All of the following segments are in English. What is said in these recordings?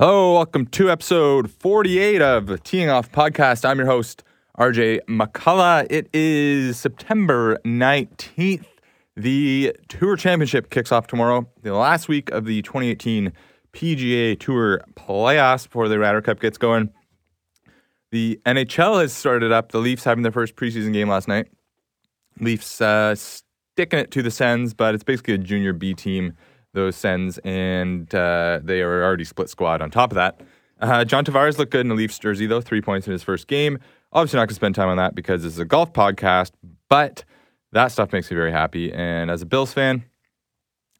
Hello, welcome to episode 48 of the Teeing Off Podcast. I'm your host, RJ McCullough. It is September 19th. The Tour Championship kicks off tomorrow, the last week of the 2018 PGA Tour playoffs before the Ryder Cup gets going. The NHL has started up. The Leafs having their first preseason game last night. Leafs uh, sticking it to the Sens, but it's basically a junior B team those Sens, and uh, they are already split squad on top of that. Uh, John Tavares looked good in the Leafs jersey, though, three points in his first game. Obviously, not going to spend time on that because this is a golf podcast, but that stuff makes me very happy. And as a Bills fan,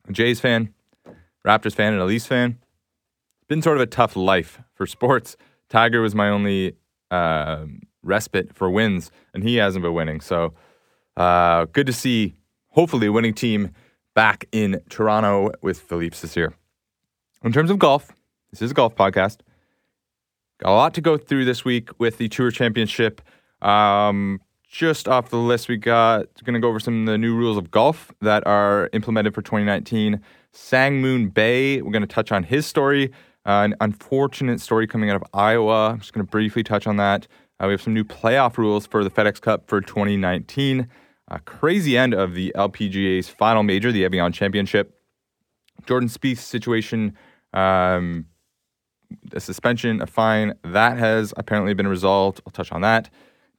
a Jays fan, Raptors fan, and a Leafs fan, it's been sort of a tough life for sports. Tiger was my only uh, respite for wins, and he hasn't been winning. So uh, good to see, hopefully, a winning team back in Toronto with Philippe this. In terms of golf, this is a golf podcast. Got a lot to go through this week with the Tour Championship. Um, just off the list, we got going to go over some of the new rules of golf that are implemented for 2019. Sang Moon Bae, we're going to touch on his story, uh, an unfortunate story coming out of Iowa. I'm just going to briefly touch on that. Uh, we have some new playoff rules for the FedEx Cup for 2019 a crazy end of the LPGA's final major, the Evian Championship. Jordan Spieth's situation, um, a suspension, a fine, that has apparently been resolved. I'll touch on that.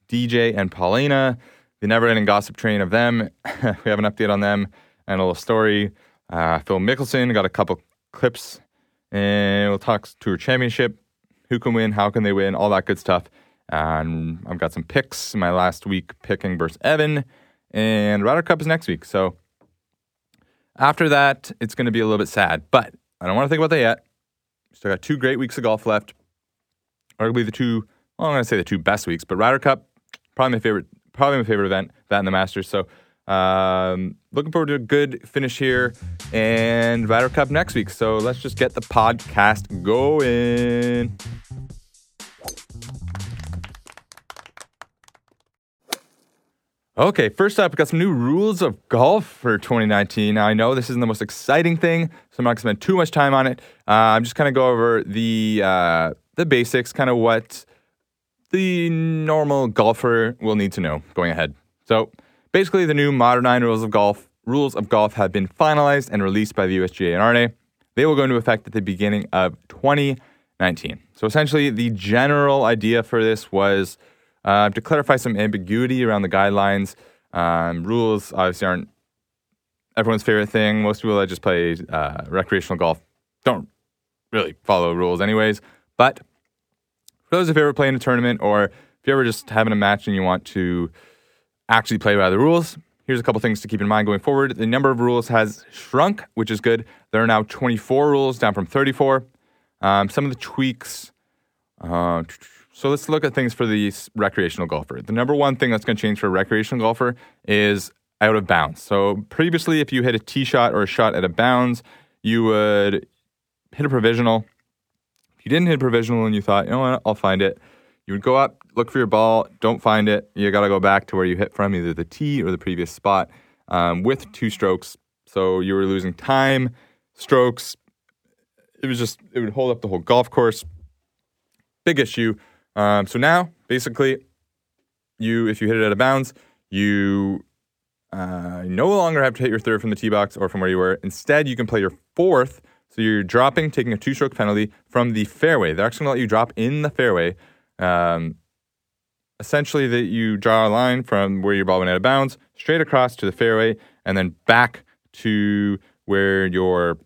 DJ and Paulina, the never-ending gossip train of them. we have an update on them and a little story. Uh, Phil Mickelson got a couple clips, and we'll talk Tour Championship. Who can win? How can they win? All that good stuff. And I've got some picks. In my last week picking versus Evan and Ryder Cup is next week. So after that, it's going to be a little bit sad, but I don't want to think about that yet. Still got two great weeks of golf left. Arguably the two, well, I'm going to say the two best weeks, but Ryder Cup, probably my favorite, probably my favorite event, that and the Masters. So um, looking forward to a good finish here and Ryder Cup next week. So let's just get the podcast going. Okay, first up, we got some new rules of golf for 2019. Now, I know this isn't the most exciting thing, so I'm not going to spend too much time on it. Uh, I'm just of go over the uh, the basics, kind of what the normal golfer will need to know going ahead. So, basically, the new modernized rules of golf rules of golf have been finalized and released by the USGA and R&A. They will go into effect at the beginning of 2019. So, essentially, the general idea for this was uh, to clarify some ambiguity around the guidelines, um, rules obviously aren't everyone's favorite thing. Most people that just play uh, recreational golf don't really follow rules, anyways. But for those of you ever playing a tournament or if you're ever just having a match and you want to actually play by the rules, here's a couple things to keep in mind going forward. The number of rules has shrunk, which is good. There are now 24 rules, down from 34. Um, some of the tweaks. Uh, so let's look at things for the recreational golfer. The number one thing that's going to change for a recreational golfer is out of bounds. So previously, if you hit a tee shot or a shot out of bounds, you would hit a provisional. If you didn't hit a provisional and you thought, you know what, I'll find it, you would go up, look for your ball, don't find it. You got to go back to where you hit from, either the tee or the previous spot, um, with two strokes. So you were losing time, strokes. It was just, it would hold up the whole golf course. Big issue. Um, so now, basically, you if you hit it out of bounds, you uh, no longer have to hit your third from the tee box or from where you were. Instead, you can play your fourth. So you're dropping, taking a two-stroke penalty from the fairway. They're actually going to let you drop in the fairway. Um, essentially, that you draw a line from where your ball went out of bounds, straight across to the fairway, and then back to where your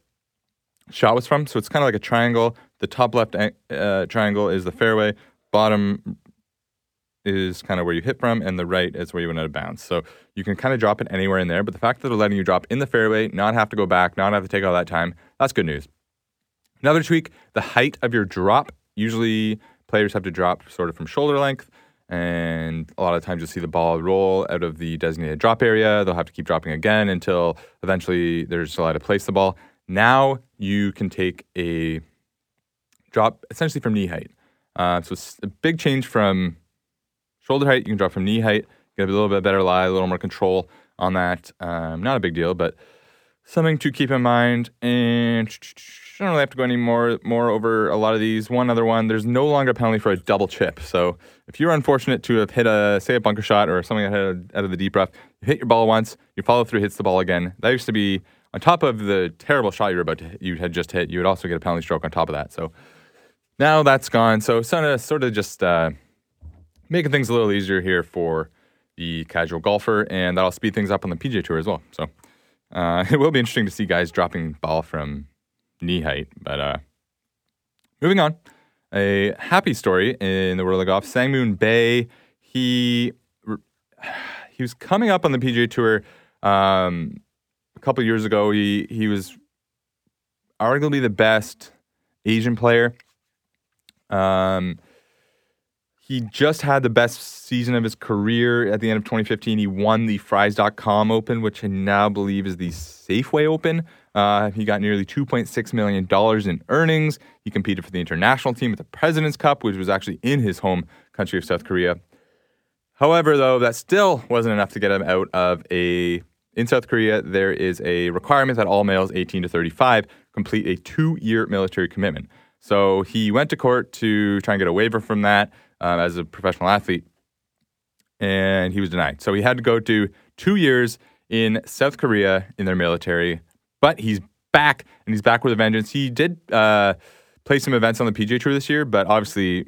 shot was from. So it's kind of like a triangle. The top left uh, triangle is the fairway bottom is kind of where you hit from, and the right is where you went out of bounds. So you can kind of drop it anywhere in there. But the fact that they're letting you drop in the fairway, not have to go back, not have to take all that time, that's good news. Another tweak the height of your drop. Usually players have to drop sort of from shoulder length. And a lot of times you'll see the ball roll out of the designated drop area. They'll have to keep dropping again until eventually there's allowed to place the ball. Now you can take a drop essentially from knee height. Uh, so it's a big change from shoulder height. You can drop from knee height. Get a little bit better lie, a little more control on that. Um, not a big deal, but something to keep in mind. And I don't really have to go any more more over a lot of these. One other one: there's no longer a penalty for a double chip. So if you're unfortunate to have hit a say a bunker shot or something out of the deep rough, you hit your ball once, your follow through hits the ball again. That used to be on top of the terrible shot you were about to hit, you had just hit. You would also get a penalty stroke on top of that. So now that's gone. So sort of sort of just uh, making things a little easier here for the casual golfer, and that'll speed things up on the PGA Tour as well. So uh, it will be interesting to see guys dropping ball from knee height. But uh, moving on, a happy story in the world of golf. Sang-Moon Bae, he he was coming up on the PGA Tour um, a couple years ago. He he was arguably the best Asian player. Um, he just had the best season of his career at the end of 2015. He won the Frys.com Open, which I now believe is the Safeway Open. Uh, he got nearly $2.6 million in earnings. He competed for the international team at the President's Cup, which was actually in his home country of South Korea. However, though, that still wasn't enough to get him out of a. In South Korea, there is a requirement that all males 18 to 35 complete a two year military commitment. So he went to court to try and get a waiver from that um, as a professional athlete, and he was denied. So he had to go do two years in South Korea in their military, but he's back and he's back with a vengeance. He did uh, play some events on the PGA Tour this year, but obviously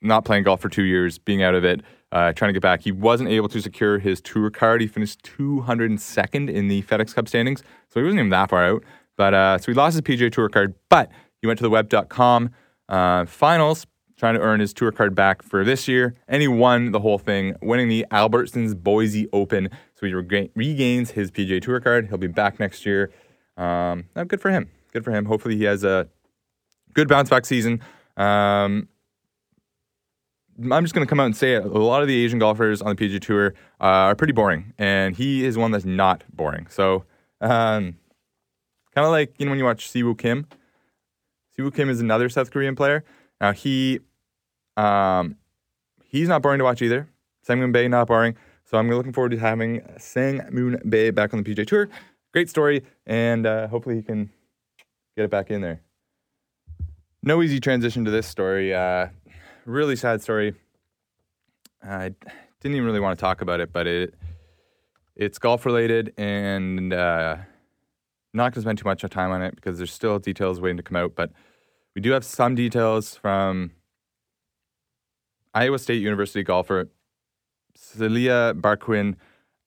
not playing golf for two years, being out of it, uh, trying to get back. He wasn't able to secure his tour card. He finished 202nd in the FedEx Cup standings, so he wasn't even that far out. But uh, so he lost his PGA Tour card, but he went to the web.com uh, finals, trying to earn his tour card back for this year, and he won the whole thing, winning the Albertsons Boise Open. So he rega- regains his PGA Tour card. He'll be back next year. Um, good for him. Good for him. Hopefully, he has a good bounce back season. Um, I'm just going to come out and say it. A lot of the Asian golfers on the PGA Tour uh, are pretty boring, and he is one that's not boring. So, um, kind of like you know when you watch Siwoo Kim. Siwoo Kim is another South Korean player. Now he um, he's not boring to watch either. Sang-Moon Bae not boring. So I'm looking forward to having Sang-Moon Bae back on the PGA Tour. Great story, and uh, hopefully he can get it back in there. No easy transition to this story. Uh, really sad story. I didn't even really want to talk about it, but it it's golf related, and uh, not going to spend too much time on it because there's still details waiting to come out. But we do have some details from Iowa State University golfer Celia Barquin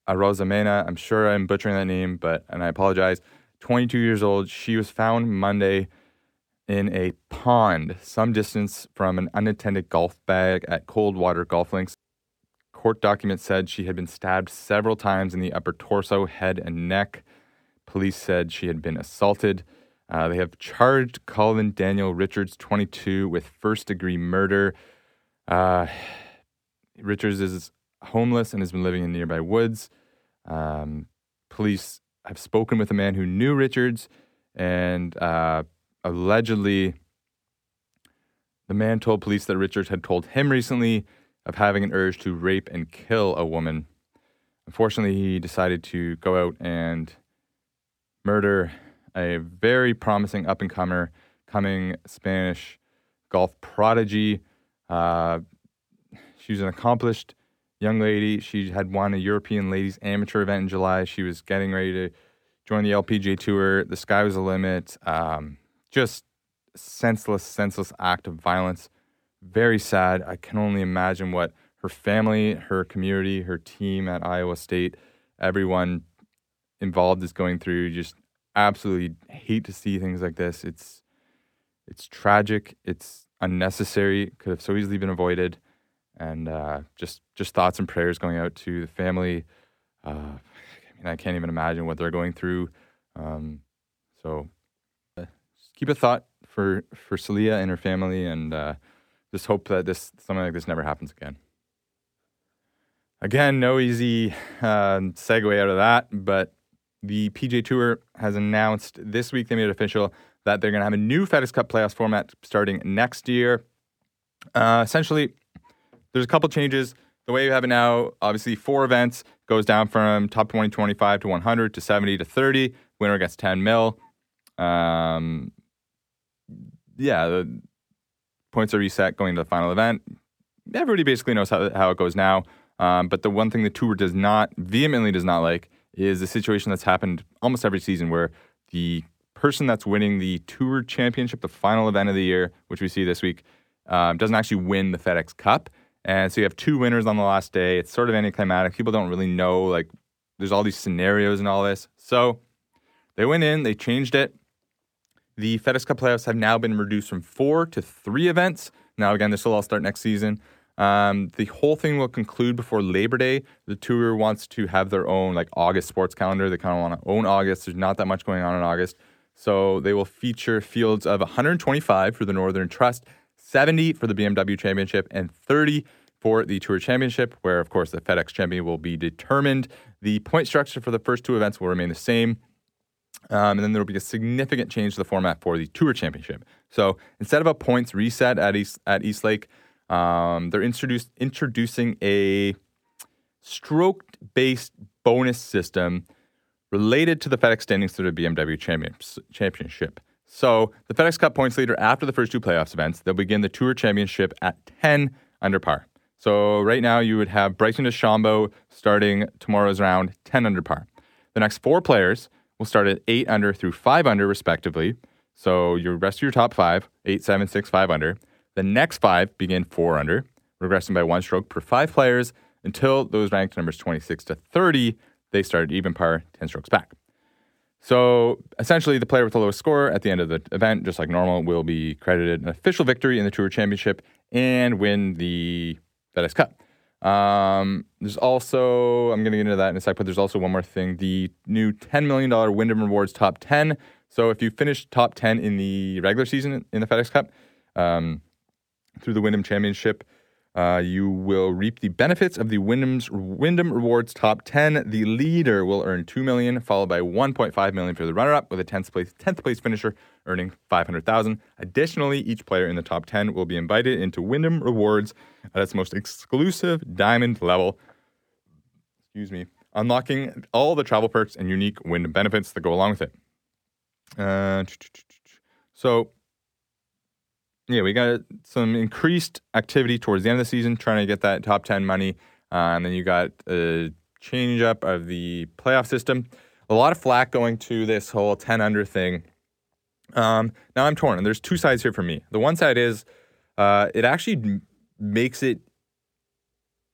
Arozamena. I'm sure I'm butchering that name, but and I apologize. 22 years old. She was found Monday in a pond some distance from an unattended golf bag at Coldwater Golf Links. Court documents said she had been stabbed several times in the upper torso, head, and neck. Police said she had been assaulted. Uh, they have charged Colin Daniel Richards, 22, with first degree murder. Uh, Richards is homeless and has been living in nearby woods. Um, police have spoken with a man who knew Richards, and uh, allegedly, the man told police that Richards had told him recently of having an urge to rape and kill a woman. Unfortunately, he decided to go out and murder a very promising up and comer, coming Spanish golf prodigy. Uh, she was an accomplished young lady. She had won a European Ladies Amateur event in July. She was getting ready to join the LPGA Tour. The sky was the limit. Um, just senseless, senseless act of violence. Very sad. I can only imagine what her family, her community, her team at Iowa State, everyone involved is going through. Just absolutely hate to see things like this. It's it's tragic. It's unnecessary, could have so easily been avoided. And uh, just just thoughts and prayers going out to the family. Uh, I mean, I can't even imagine what they're going through. Um, so uh, keep a thought for for Celia and her family, and uh, just hope that this something like this never happens again. Again, no easy uh, segue out of that, but the PGA Tour has announced this week they made it official that they're going to have a new FedEx Cup playoffs format starting next year. Uh, essentially, there's a couple changes. The way you have it now, obviously, four events goes down from top 20, 25 to 100 to 70 to 30. Winner gets 10 mil. Um, yeah, the points are reset going to the final event. Everybody basically knows how, how it goes now. Um, but the one thing the tour does not, vehemently does not like, is a situation that's happened almost every season where the person that's winning the tour championship, the final event of the year, which we see this week, um, doesn't actually win the FedEx Cup. And so you have two winners on the last day. It's sort of anticlimactic. People don't really know, like, there's all these scenarios and all this. So they went in, they changed it. The FedEx Cup playoffs have now been reduced from four to three events. Now, again, this will all start next season. Um, the whole thing will conclude before Labor Day. The tour wants to have their own like August sports calendar. They kind of want to own August. There's not that much going on in August, so they will feature fields of 125 for the Northern Trust, 70 for the BMW Championship, and 30 for the Tour Championship, where of course the FedEx Champion will be determined. The point structure for the first two events will remain the same. Um, and then there will be a significant change to the format for the Tour Championship. So instead of a points reset at East, at East Lake, um, they're introduced, introducing a stroke based bonus system related to the FedEx standings through the BMW Championship. So the FedEx Cup points leader after the first two playoffs events, they'll begin the Tour Championship at 10 under par. So right now you would have Bryson DeChambeau starting tomorrow's round 10 under par. The next four players will start at 8 under through 5 under respectively. So your rest of your top five, 8, 7, 6, 5 under. The next five begin 4 under, regressing by one stroke per five players until those ranked numbers 26 to 30, they start at even par, 10 strokes back. So essentially, the player with the lowest score at the end of the event, just like normal, will be credited an official victory in the Tour Championship and win the FedEx Cup. Um, there's also, I'm going to get into that in a sec, but there's also one more thing the new $10 million Wyndham Rewards Top 10. So if you finish top 10 in the regular season in the FedEx Cup um, through the Wyndham Championship, uh, you will reap the benefits of the Wyndham's Wyndham Rewards Top 10. The leader will earn 2 million, followed by 1.5 million for the runner-up, with a 10th place, 10th place finisher earning 500,000. Additionally, each player in the top 10 will be invited into Wyndham Rewards at its most exclusive diamond level. Excuse me. Unlocking all the travel perks and unique Wyndham benefits that go along with it. Uh, so yeah, we got some increased activity towards the end of the season, trying to get that top 10 money. Uh, and then you got a change up of the playoff system. A lot of flack going to this whole 10 under thing. Um, now I'm torn, and there's two sides here for me. The one side is uh, it actually makes it,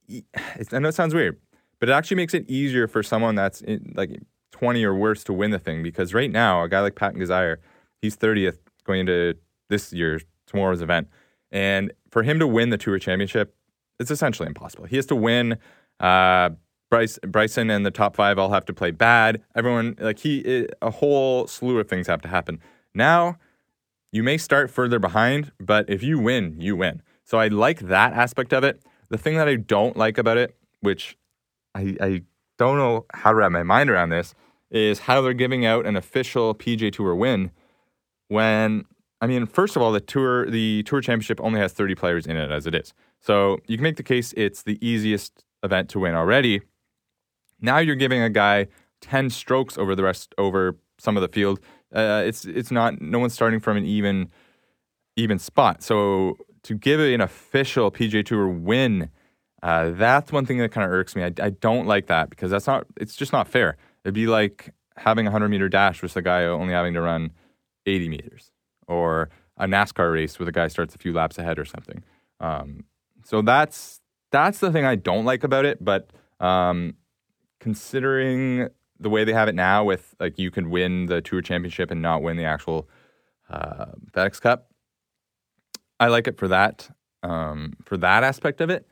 I know it sounds weird, but it actually makes it easier for someone that's in, like 20 or worse to win the thing because right now, a guy like Patton Kizzire, he's 30th going into this year's tomorrow's event. And for him to win the Tour Championship, it's essentially impossible. He has to win. Uh, Bryce, Bryson and the top five all have to play bad. Everyone, like he, it, a whole slew of things have to happen. Now, you may start further behind, but if you win, you win. So I like that aspect of it. The thing that I don't like about it, which I, I don't know how to wrap my mind around this, is how they're giving out an official PGA Tour win when I mean, first of all, the tour the tour championship only has 30 players in it as it is. So you can make the case it's the easiest event to win already. Now you're giving a guy 10 strokes over the rest over some of the field. Uh, it's it's not no one's starting from an even even spot. So to give an official PGA Tour win, uh, that's one thing that kind of irks me. I, I don't like that because that's not it's just not fair. It'd be like having a 100 meter dash with a guy only having to run 80 meters or a NASCAR race where the guy starts a few laps ahead or something. Um, so that's that's the thing I don't like about it. But um, considering the way they have it now, with like you can win the Tour Championship and not win the actual uh, FedEx Cup, I like it for that um, for that aspect of it.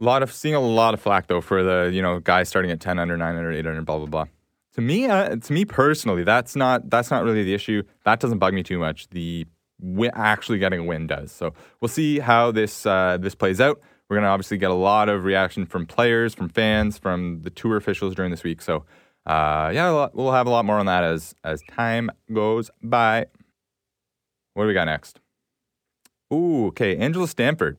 A lot of seeing a lot of flack though for the you know guys starting at ten under, nine under, eight under, blah blah blah. To me, uh, to me personally, that's not that's not really the issue. That doesn't bug me too much. The wi- actually getting a win does. So we'll see how this uh, this plays out. We're gonna obviously get a lot of reaction from players, from fans, from the tour officials during this week. So uh, yeah, we'll have a lot more on that as as time goes by. What do we got next? Ooh, okay, Angela Stanford.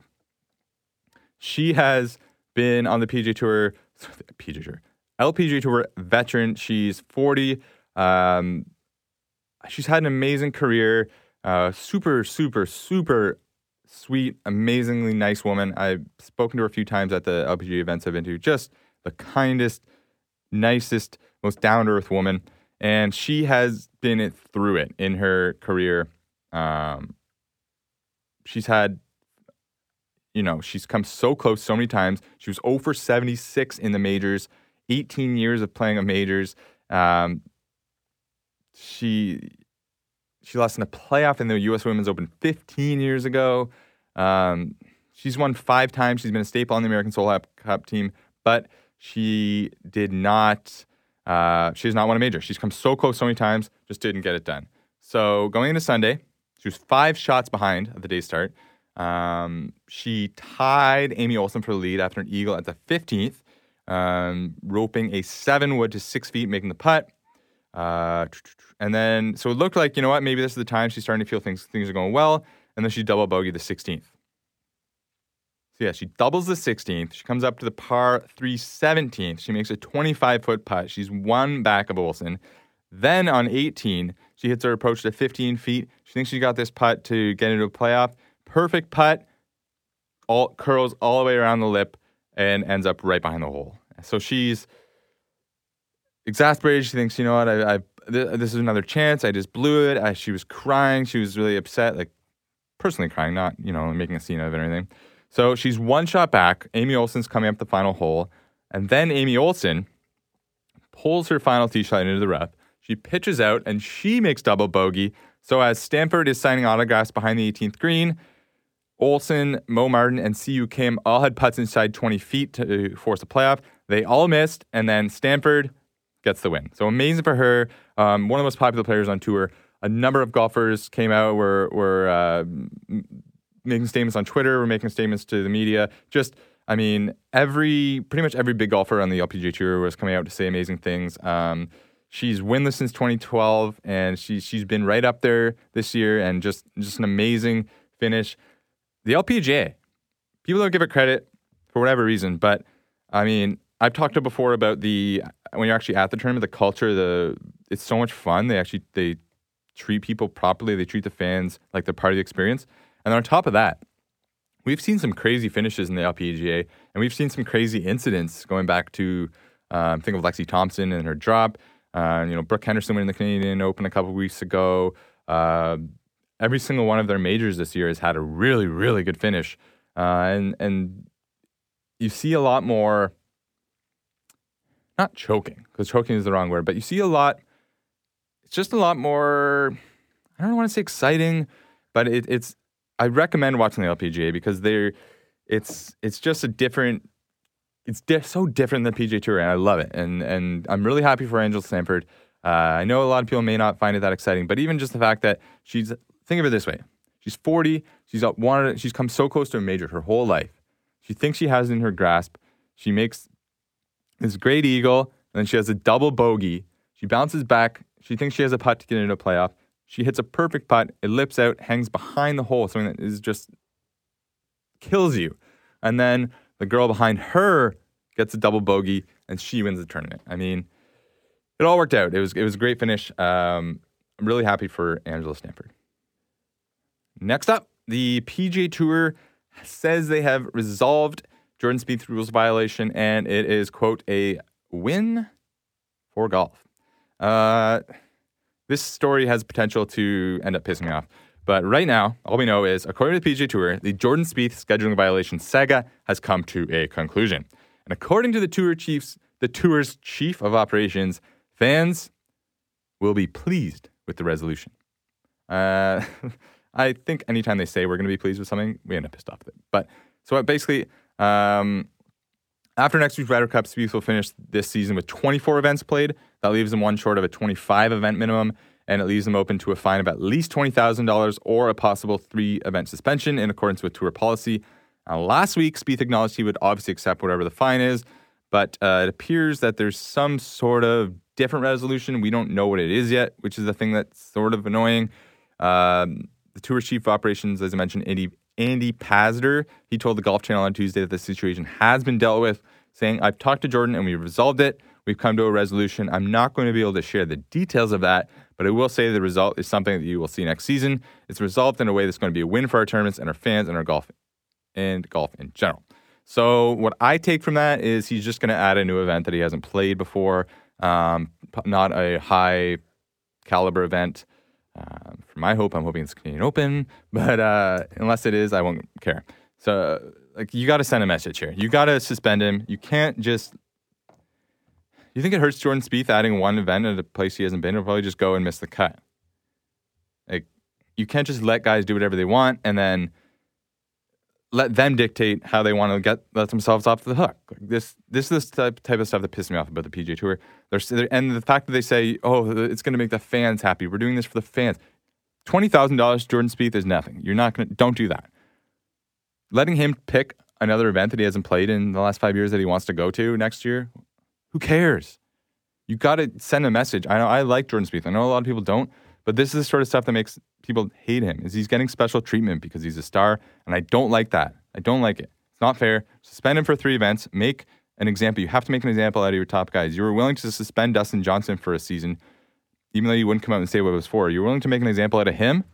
She has been on the PGA Tour, PGA Tour, LPGA Tour veteran. She's 40. Um, she's had an amazing career. Uh, super, super, super sweet, amazingly nice woman. I've spoken to her a few times at the LPGA events I've been to. Just the kindest, nicest, most down to earth woman. And she has been through it in her career. Um, she's had, you know, she's come so close so many times. She was 0 for 76 in the majors, 18 years of playing a majors. Um, she she lost in a playoff in the U.S. Women's Open 15 years ago. Um, she's won five times. She's been a staple on the American Solheim Cup team, but she did not. Uh, she has not won a major. She's come so close so many times, just didn't get it done. So going into Sunday, she was five shots behind at the day start. Um, she tied Amy Olson for the lead after an eagle at the 15th, um, roping a seven wood to six feet, making the putt. Uh, and then, so it looked like, you know what, maybe this is the time she's starting to feel things things are going well. And then she double bogey the 16th. So yeah, she doubles the 16th. She comes up to the par 3 17th. She makes a 25 foot putt. She's one back of Olson. Then on 18, she hits her approach to 15 feet. She thinks she got this putt to get into a playoff. Perfect putt, all curls all the way around the lip and ends up right behind the hole. So she's exasperated. She thinks, you know what, I, I this is another chance. I just blew it. I, she was crying. She was really upset, like personally crying, not you know making a scene of it or anything. So she's one shot back. Amy Olson's coming up the final hole, and then Amy Olson pulls her final tee shot into the rough. She pitches out and she makes double bogey. So as Stanford is signing autographs behind the 18th green, Olson, Mo Martin, and Sei Young Kim all had putts inside 20 feet to force a playoff. They all missed, and then Stanford gets the win. So amazing for her. Um, one of the most popular players on tour. A number of golfers came out, were were uh, making statements on Twitter, were making statements to the media. Just, I mean, every pretty much every big golfer on the LPGA tour was coming out to say amazing things. Um, she's winless since 2012, and she she's been right up there this year, and just just an amazing finish. The LPGA, people don't give it credit for whatever reason, but I mean, I've talked to before about the when you're actually at the tournament, the culture, the it's so much fun. They actually they treat people properly. They treat the fans like they're part of the experience. And on top of that, we've seen some crazy finishes in the LPGA, and we've seen some crazy incidents going back to um, think of Lexi Thompson and her drop. Uh, you know, Brooke Henderson winning the Canadian Open a couple weeks ago. Uh, every single one of their majors this year has had a really, really good finish, uh, and and you see a lot more not choking, because choking is the wrong word, but you see a lot, it's just a lot more, I don't want to say exciting, but it, it's, I recommend watching the LPGA because they're, it's, it's just a different, it's di- so different than PGA Tour, and I love it. And, and I'm really happy for Angel Stanford. Uh, I know a lot of people may not find it that exciting, but even just the fact that she's, think of it this way. She's 40. She's wanted. She's come so close to a major her whole life. She thinks she has it in her grasp. She makes this great eagle, and then she has a double bogey. She bounces back. She thinks she has a putt to get into a playoff. She hits a perfect putt. It lips out, hangs behind the hole, something that is just kills you. And then the girl behind her gets a double bogey, and she wins the tournament. I mean, it all worked out. It was it was a great finish. Um, I'm really happy for Angela Stanford. Next up, the PGA Tour says they have resolved Jordan Spieth rules violation, and it is, quote, a win for golf. Uh, this story has potential to end up pissing me off. But right now, all we know is, according to the PGA Tour, the Jordan Spieth scheduling violation saga has come to a conclusion. And according to the tour chiefs, the tour's chief of operations, fans will be pleased with the resolution. Uh, I think anytime they say we're going to be pleased with something, we end up pissed off with it. But so basically, um, after next week's Ryder Cup, Spieth will finish this season with 24 events played. That leaves him one short of a 25 event minimum, and it leaves him open to a fine of at least $20,000 or a possible three event suspension in accordance with tour policy. Uh, last week, Spieth acknowledged he would obviously accept whatever the fine is, but uh, it appears that there's some sort of different resolution. We don't know what it is yet, which is the thing that's sort of annoying. Um, the tour chief of operations, as I mentioned, Andy Andy Pazder. He told the Golf Channel on Tuesday that the situation has been dealt with, saying, I've talked to Jordan and we resolved it. We've come to a resolution. I'm not going to be able to share the details of that, but I will say the result is something that you will see next season. It's resolved in a way that's going to be a win for our tournaments and our fans and our golf and golf in general. So what I take from that is he's just going to add a new event that he hasn't played before, um, not a high caliber event. Uh, for my hope, I'm hoping it's Canadian Open, but uh, unless it is, I won't care. So like you got to send a message here. You got to suspend him. You can't just. You think it hurts Jordan Spieth adding one event at a place he hasn't been? He'll probably just go and miss the cut. Like you can't just let guys do whatever they want and then let them dictate how they want to get let themselves off the hook. This this is the type, type of stuff that pisses me off about the PGA Tour. They're, and the fact that they say, "Oh, it's going to make the fans happy. We're doing this for the fans." Twenty thousand dollars, Jordan Spieth is nothing. You're not going to. Don't do that. Letting him pick another event that he hasn't played in the last five years that he wants to go to next year. Who cares? You got to send a message. I know I like Jordan Spieth. I know a lot of people don't. But this is the sort of stuff that makes people hate him. Is he's getting special treatment because he's a star, and I don't like that. I don't like it. It's not fair. Suspend him for three events. Make an example. You have to make an example out of your top guys. You were willing to suspend Dustin Johnson for a season, even though you wouldn't come out and say what it was for. You're willing to make an example out of him.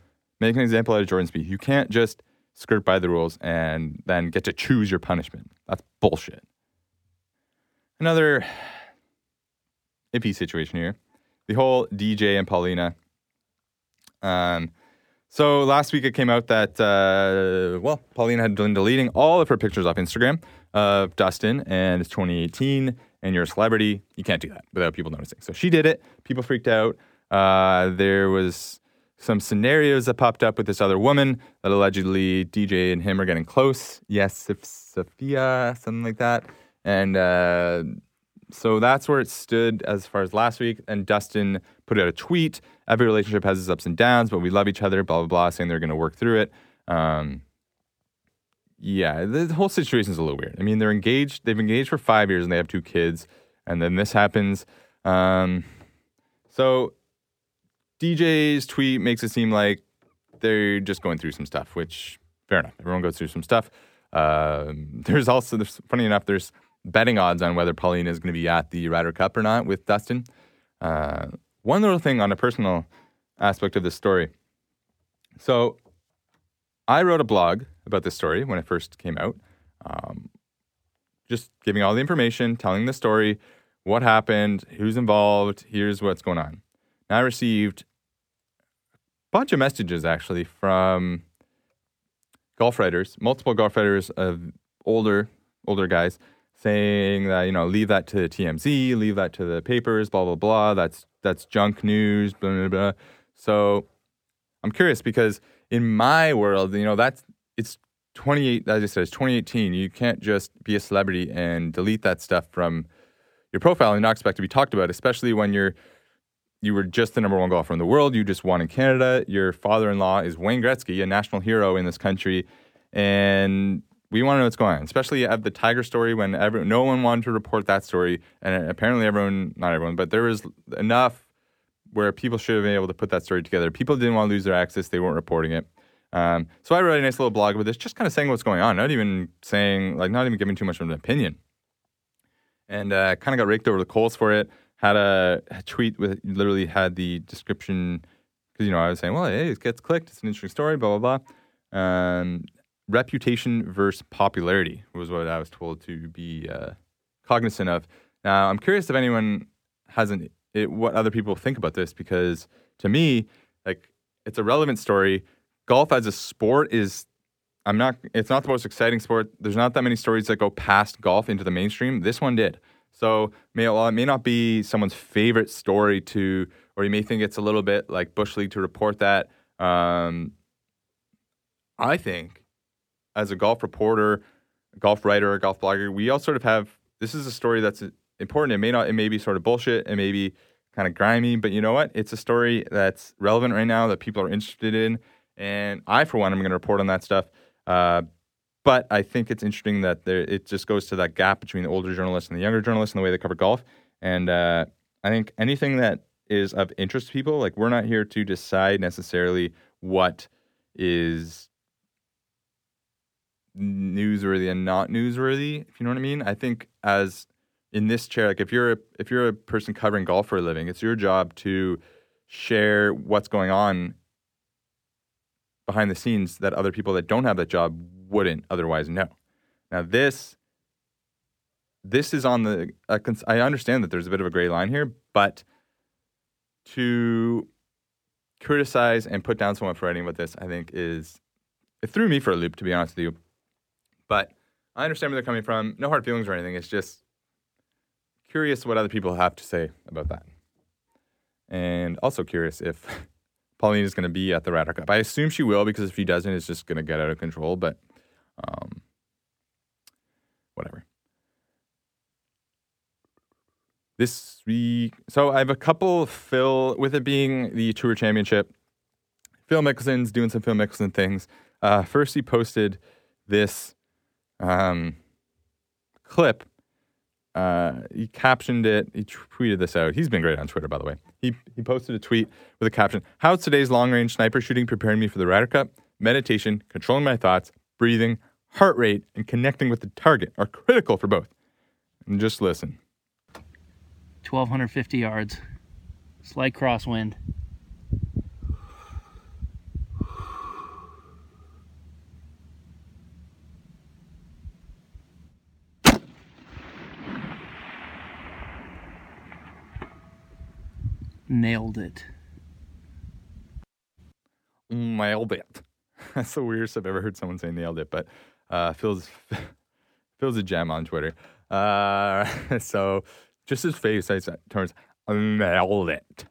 Make an example out of Jordan Spieth. You can't just skirt by the rules and then get to choose your punishment. That's bullshit. Another iffy situation here. The whole DJ and Paulina um, so last week it came out that uh, well, Paulina had been deleting all of her pictures off Instagram of Dustin, and it's 2018, and you're a celebrity. You can't do that without people noticing. So she did it. People freaked out. Uh, there was some scenarios that popped up with this other woman that allegedly DJ and him are getting close. Yes, Sophia, something like that. And uh, so that's where it stood as far as last week. And Dustin put out a tweet. Every relationship has its ups and downs, but we love each other, blah, blah, blah, saying they're going to work through it. Um, yeah, the whole situation is a little weird. I mean, they're engaged, they've been engaged for five years and they have two kids. And then this happens. Um, so DJ's tweet makes it seem like they're just going through some stuff, which fair enough. Everyone goes through some stuff. Um, there's also, there's, funny enough, there's betting odds on whether Paulina is going to be at the Ryder Cup or not with Dustin. Uh, one little thing on a personal aspect of this story. So, I wrote a blog about this story when it first came out, um, just giving all the information, telling the story, what happened, who's involved, here's what's going on. And I received a bunch of messages actually from golf writers, multiple golf writers of older older guys saying that you know leave that to TMZ, leave that to the papers, blah blah blah. That's that's junk news, blah blah blah. So I'm curious because in my world, you know, that's it's 28. As I said, it's 2018. You can't just be a celebrity and delete that stuff from your profile and not expect to be talked about, especially when you're you were just the number one golfer in the world. You just won in Canada. Your father-in-law is Wayne Gretzky, a national hero in this country, and we want to know what's going on, especially at the Tiger story when every, no one wanted to report that story. And apparently, everyone, not everyone, but there was enough where people should have been able to put that story together. People didn't want to lose their access, they weren't reporting it. Um, so I wrote a nice little blog with this, just kind of saying what's going on, not even saying, like, not even giving too much of an opinion. And uh, kind of got raked over the coals for it. Had a, a tweet with literally had the description because you know I was saying, well, hey, it gets clicked, it's an interesting story, blah blah blah. Um, reputation versus popularity was what I was told to be uh, cognizant of. Now, I'm curious if anyone hasn't it, what other people think about this because to me, like it's a relevant story. Golf as a sport is I'm not it's not the most exciting sport. There's not that many stories that go past golf into the mainstream. This one did. So may well, it may not be someone's favorite story to or you may think it's a little bit like Bush League to report that. Um, I think as a golf reporter, a golf writer, a golf blogger, we all sort of have this is a story that's important. It may not, it may be sort of bullshit, it may be kind of grimy, but you know what? It's a story that's relevant right now that people are interested in. And I, for one, am going to report on that stuff. Uh, but I think it's interesting that there, it just goes to that gap between the older journalists and the younger journalists and the way they cover golf. And uh, I think anything that is of interest to people, like we're not here to decide necessarily what is newsworthy and not newsworthy, if you know what I mean. I think as in this chair, like if you're a, if you're a person covering golf for a living, it's your job to share what's going on behind the scenes that other people that don't have that job wouldn't otherwise know. Now this this is on the I understand that there's a bit of a gray line here, but to criticize and put down someone for writing about this, I think is it threw me for a loop to be honest with you. But I understand where they're coming from. No hard feelings or anything. It's just curious what other people have to say about that. And also curious if Pauline is going to be at the Ryder Cup. I assume she will because if she doesn't, it's just going to get out of control. But um, whatever. This week, so I have a couple. Phil, with it being the Tour Championship, Phil Mickelson's doing some Phil Mickelson things. Uh, first, he posted this um, clip. Uh, he captioned it. He tweeted this out. He's been great on Twitter, by the way. He he posted a tweet with a caption: "How's today's long range sniper shooting preparing me for the Ryder Cup? Meditation, controlling my thoughts, breathing, heart rate, and connecting with the target are critical for both." And just listen. 1,250 yards, slight crosswind. Nailed it. Nailed it. That's the weirdest I've ever heard someone say nailed it, but uh, Phil's Phil's a gem on Twitter. Uh, so just his face I turns nailed it.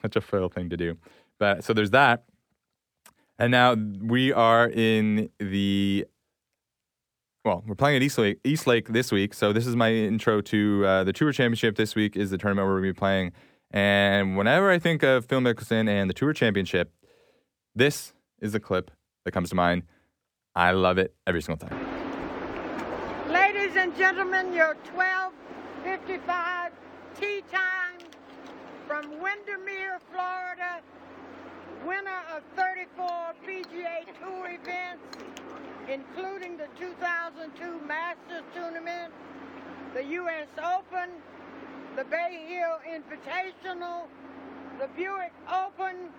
Such a Phil thing to do. But so there's that. And now we are in the well, we're playing at East Lake, East Lake this week. So this is my intro to uh, the Tour Championship. This week is the tournament where we're going to be playing and whenever I think of Phil Mickelson and the Tour Championship, this is the clip that comes to mind. I love it every single time. Ladies and gentlemen, your 1255 tee time from Windermere, Florida, winner of 34 PGA Tour events, including the 2002 Masters Tournament, the U.S. Open, the Bay Hill Invitational, the Buick Open,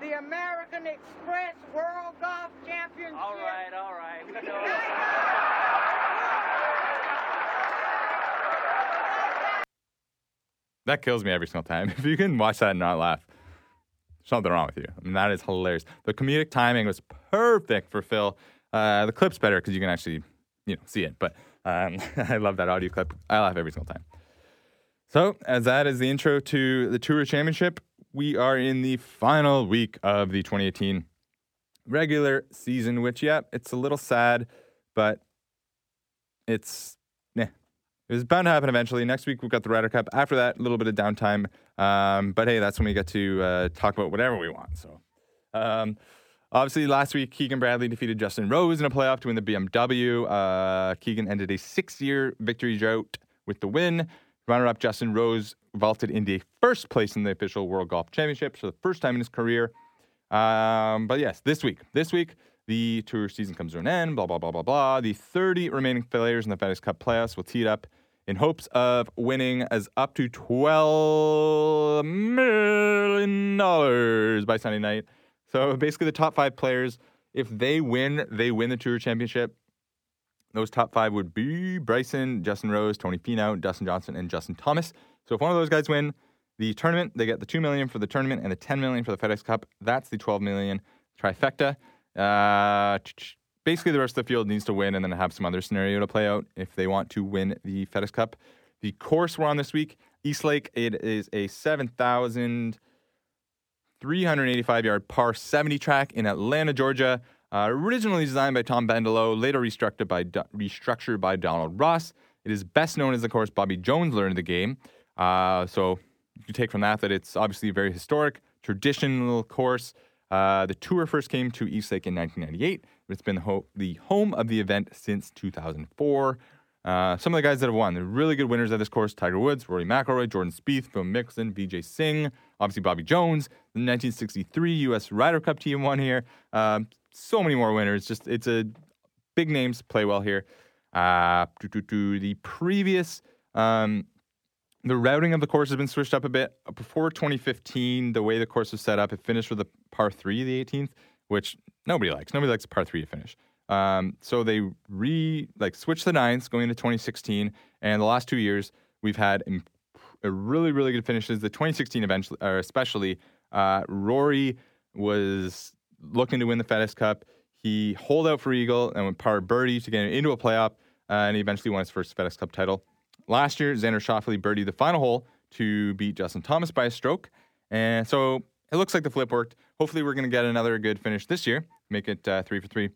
the American Express World Golf Championship. All right, all right. We know. that kills me every single time. If you can watch that and not laugh, there's something wrong with you. I mean, that is hilarious. The comedic timing was perfect for Phil. Uh, the clip's better because you can actually, you know, see it. But um, I love that audio clip. I laugh every single time. So, as that is the intro to the Tour Championship, we are in the final week of the 2018 regular season, which, yeah, it's a little sad, but it's, yeah, it was bound to happen eventually. Next week, we've got the Ryder Cup. After that, a little bit of downtime. Um, but hey, that's when we get to uh, talk about whatever we want. So, um, obviously, last week, Keegan Bradley defeated Justin Rose in a playoff to win the BMW. Uh, Keegan ended a six year victory drought with the win. Runner up Justin Rose vaulted into first place in the official World Golf Championship for the first time in his career. Um, but yes, this week, this week, the tour season comes to an end, blah, blah, blah, blah, blah. The 30 remaining players in the FedEx Cup playoffs will tee it up in hopes of winning as up to $12 million by Sunday night. So basically, the top five players, if they win, they win the tour championship. Those top five would be Bryson, Justin Rose, Tony Finau, Dustin Johnson, and Justin Thomas. So if one of those guys win the tournament, they get the two million for the tournament and the ten million for the FedEx Cup. That's the twelve million trifecta. Uh, basically, the rest of the field needs to win and then have some other scenario to play out if they want to win the FedEx Cup. The course we're on this week, East Lake. It is a seven thousand three hundred eighty-five yard par seventy track in Atlanta, Georgia. Uh, originally designed by Tom Bendelow, later restructured by, restructured by Donald Ross. It is best known as, of course, Bobby Jones learned the game. Uh, so you take from that that it's obviously a very historic, traditional course. Uh, the tour first came to East Lake in 1998, but it's been the, ho- the home of the event since 2004. Uh, some of the guys that have won, they're really good winners at this course: Tiger Woods, Rory McIlroy, Jordan Spieth, Phil Mickelson, Vijay Singh, obviously Bobby Jones. The 1963 U.S. Ryder Cup team won here. Um, so many more winners. Just it's a big names play well here. Uh, the previous Um, the routing of the course has been switched up a bit. Before 2015, the way the course was set up, it finished with a par three, the 18th, which nobody likes. Nobody likes a par three to finish. Um, so they re like switched the nines going into 2016, and the last two years we've had really really good finishes. The 2016 eventually, or especially, uh, Rory was looking to win the FedEx Cup. He holed out for eagle and went par birdie to get into a playoff, uh, and he eventually won his first FedEx Cup title. Last year, Xander Schauffele birdied the final hole to beat Justin Thomas by a stroke, and so it looks like the flip worked. Hopefully, we're going to get another good finish this year, make it uh, three for three.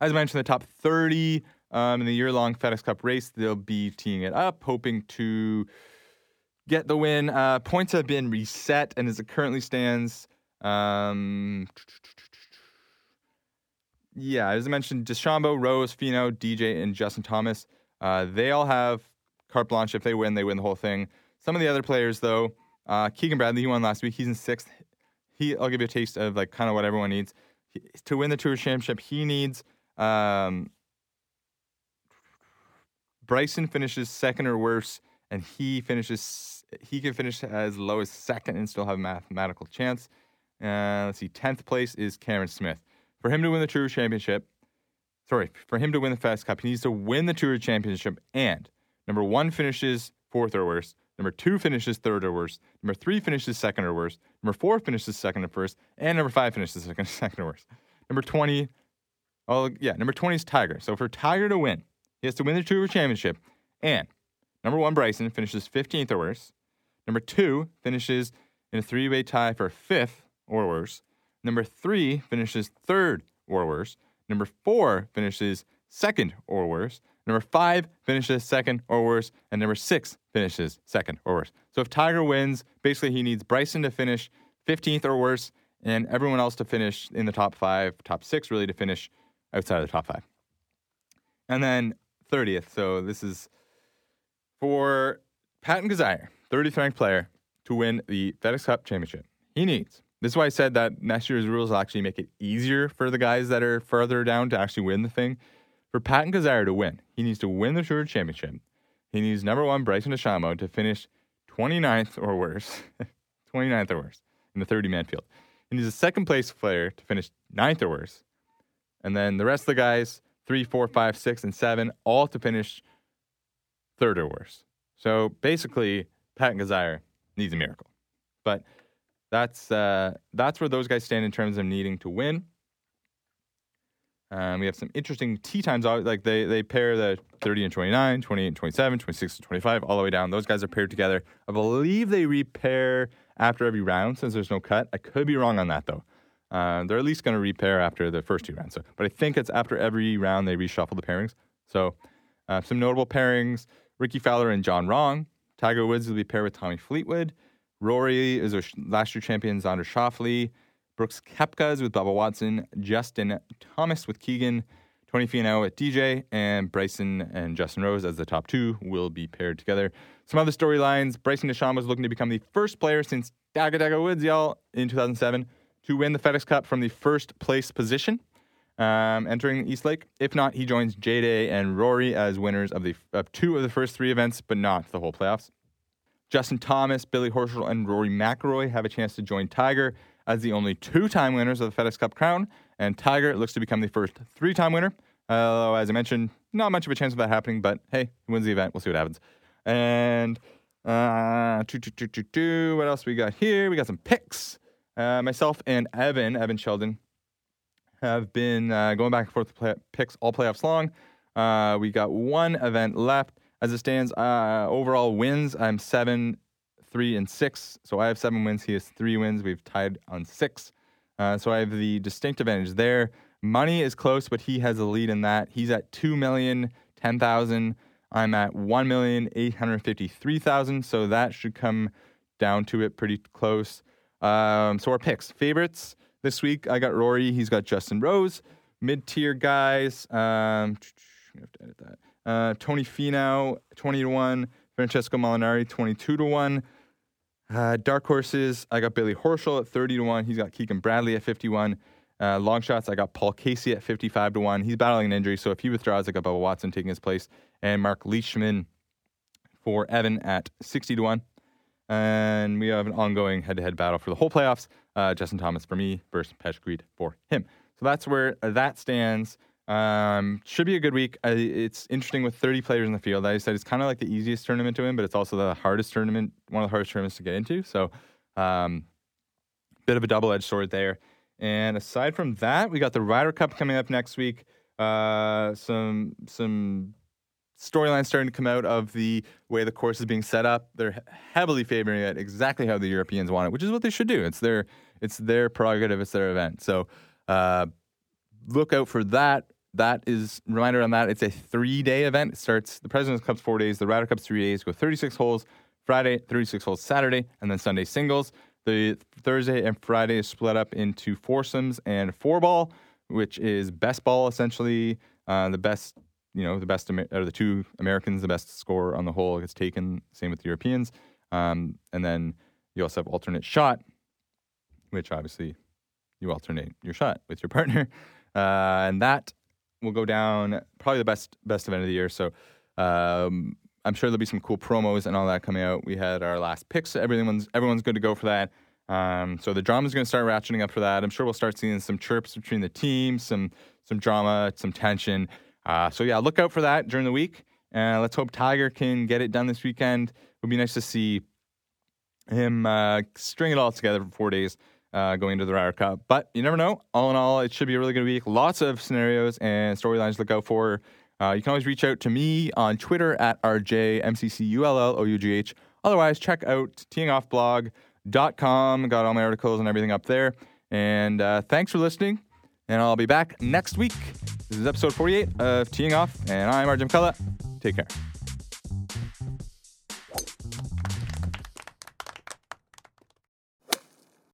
As I mentioned, the top 30 um, in the year long FedEx Cup race, they'll be teeing it up, hoping to get the win. Uh, points have been reset, and as it currently stands, um, yeah, as I mentioned, DeChambeau, Rose, Finau, DJ, and Justin Thomas, uh, they all have carte blanche. If they win, they win the whole thing. Some of the other players, though, uh, Keegan Bradley, he won last week. He's in sixth. He, I'll give you a taste of like kind of what everyone needs he, to win the Tour Championship. He needs um, Bryson finishes second or worse, and he finishes he can finish as low as second and still have a mathematical chance. Uh, let's see, tenth place is Cameron Smith. For him to win the Tour Championship, sorry, for him to win the FedEx Cup, he needs to win the Tour Championship and number one finishes fourth or worse. Number two finishes third or worse. Number three finishes second or worse. Number four finishes second or first. And number five finishes second, second or worse. Number 20 Oh, yeah. Number 20 is Tiger. So for Tiger to win, he has to win the Tour Championship. And number one, Bryson finishes 15th or worse. Number two finishes in a three way tie for fifth or worse. Number three finishes third or worse. Number four finishes second or worse. Number five finishes second or worse. And number six finishes second or worse. So if Tiger wins, basically he needs Bryson to finish 15th or worse and everyone else to finish in the top five, top six, really to finish outside of the top five. And then 30th. So this is for Patton Kizzire, 30th ranked player, to win the FedEx Cup championship. He needs. This is why I said that next year's rules will actually make it easier for the guys that are further down to actually win the thing. For Patton Kizzire to win, he needs to win the Tour Championship. He needs number one Bryson DeChambeau to finish 29th or worse, 29th or worse in the 30 man field. He needs a second place player to finish ninth or worse. And then the rest of the guys, three, four, five, six, and seven, all to finish third or worse. So basically, Pat Kizzire needs a miracle. But that's uh, that's where those guys stand in terms of needing to win. Um, we have some interesting tee times. Like they, they pair the 30 and 29, 28 and 27, 26 and 25, all the way down. Those guys are paired together. I believe they repair after every round since there's no cut. I could be wrong on that though. Uh, they're at least going to repair after the first two rounds. So, but I think it's after every round they reshuffle the pairings. So, uh, some notable pairings: Rickie Fowler and Jon Rahm. Tiger Woods will be paired with Tommy Fleetwood. Rory is a last year champion Xander Schauffele. Brooks Koepka is with Bubba Watson. Justin Thomas with Keegan. Tony Finau with DJ and Bryson and Justin Rose as the top two will be paired together. Some other storylines: Bryson DeChambeau was looking to become the first player since Dagger Dagger Woods, y'all, in 2007 to win the FedEx Cup from the first place position, um, entering East Lake. If not, he joins J Day and Rory as winners of the of two of the first three events, but not the whole playoffs. Justin Thomas, Billy Horschel, and Rory McIlroy have a chance to join Tiger as the only two-time winners of the FedEx Cup crown, and Tiger looks to become the first three-time winner. Although, as I mentioned, not much of a chance of that happening, but hey, he wins the event. We'll see what happens. And uh, what else we got here? We got some picks. Uh, myself and Evan, Evan Sheldon, have been uh, going back and forth play- picks all playoffs long. Uh, we got one event left. As it stands, uh, overall wins, I'm seven, three, and six. So I have seven wins. He has three wins. We've tied on six. Uh, so I have the distinct advantage there. Money is close, but he has a lead in that. He's at two million, ten thousand. I'm at one million eight hundred fifty-three thousand. So that should come down to it pretty close. Um, so our picks, favorites this week. I got Rory. He's got Justin Rose. Mid tier guys. Um, I have to edit that. Uh, Tony Finau, twenty to one. Francesco Molinari, twenty-two to one. Uh, dark horses. I got Billy Horschel at thirty to one. He's got Keegan Bradley at fifty-one. Uh, long shots. I got Paul Casey at fifty-five to one. He's battling an injury, so if he withdraws, I got Bubba Watson taking his place, and Mark Leishman for Evan at 60 to 1. And we have an ongoing head to head battle for the whole playoffs. Uh, Justin Thomas for me versus Pesh Creed for him. So that's where that stands. Um, should be a good week. Uh, it's interesting with 30 players in the field. I said it's kind of like the easiest tournament to win, but it's also the hardest tournament, one of the hardest tournaments to get into. So, um, bit of a double edged sword there. And aside from that, we got the Ryder Cup coming up next week. Uh, some some storylines starting to come out of the way the course is being set up. They're heavily favoring it exactly how the Europeans want it, which is what they should do. It's their it's their prerogative. It's their event. So uh, look out for that. That is reminder on that. It's a three day event. It starts the President's Cup's four days. The Ryder Cup's three days. Go 36 holes Friday, 36 holes Saturday, and then Sunday singles. The Thursday and Friday is split up into foursomes and four ball, which is best ball essentially. Uh, the best, you know, the best Amer- or the two Americans, the best score on the hole gets taken. Same with the Europeans, um, and then you also have alternate shot, which obviously you alternate your shot with your partner, uh, and that will go down probably the best best event of the year. So. Um, I'm sure there'll be some cool promos and all that coming out. We had our last picks. Everyone's everyone's good to go for that. Um, so the drama's going to start ratcheting up for that. I'm sure we'll start seeing some chirps between the teams, some some drama, some tension. Uh, so yeah, look out for that during the week. And uh, let's hope Tiger can get it done this weekend. It would be nice to see him uh, string it all together for four days uh, going into the Ryder Cup. But you never know. All in all, it should be a really good week. Lots of scenarios and storylines to look out for. Uh, you can always reach out to me on Twitter at RJMCCULLOUGH. Otherwise, check out teeingoffblog.com. Got all my articles and everything up there. And uh, thanks for listening. And I'll be back next week. This is episode 48 of Teeing Off. And I'm RJ McCullough. Take care.